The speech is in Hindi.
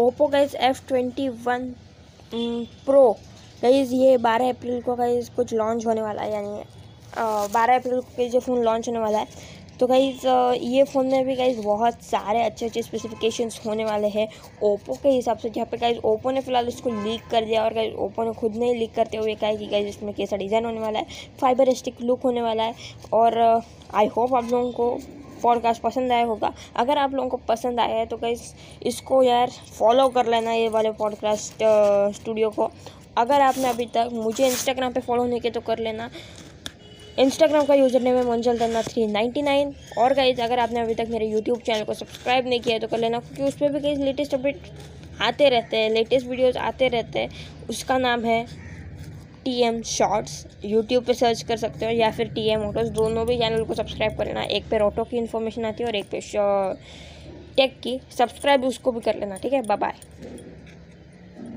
Oppo guys F twenty one pro guys ये बारह अप्रैल को गाइज़ कुछ लॉन्च होने वाला है, यानी बारह अप्रैल को जो फ़ोन लॉन्च होने वाला है। तो गाइज़ ये फ़ोन में भी गाइज़ बहुत सारे अच्छे अच्छे स्पेसिफिकेशंस होने वाले हैं ओप्पो के हिसाब से। जहाँ पे गाइज़ ओप्पो ने फ़िलहाल इसको लीक कर दिया और गाइज़ ओप्पो ने खुद नहीं लीक करते हुए कहा कि गाइज़ इसमें कैसा डिज़ाइन होने वाला है फाइबरस्टिक लुक होने वाला है। और आई होप आप लोगों को पॉडकास्ट पसंद आया होगा। अगर आप लोगों को पसंद आया है तो गाइज़ इसको यार फॉलो कर लेना ये वाले पॉडकास्ट स्टूडियो को। अगर आपने अभी तक मुझे इंस्टाग्राम पे फॉलो नहीं किया तो कर लेना। इंस्टाग्राम का यूज़र नेम है मंजल दन्ना थ्री नाइन्टी नाइन। और गाइज़ अगर आपने अभी तक मेरे यूट्यूब चैनल को सब्सक्राइब नहीं किया है तो कर लेना, क्योंकि उस पर भी कई लेटेस्ट अपडेट आते रहते हैं लेटेस्ट वीडियोज़ आते रहते हैं। उसका नाम है टी एम शॉर्ट्स यूट्यूब पर सर्च कर सकते हो, या फिर टी एम ऑटोज दोनों भी चैनल को सब्सक्राइब कर लेना। एक पे ऑटो की इन्फॉर्मेशन आती है और एक पे टेक की। सब्सक्राइब उसको भी कर लेना, ठीक है? Bye bye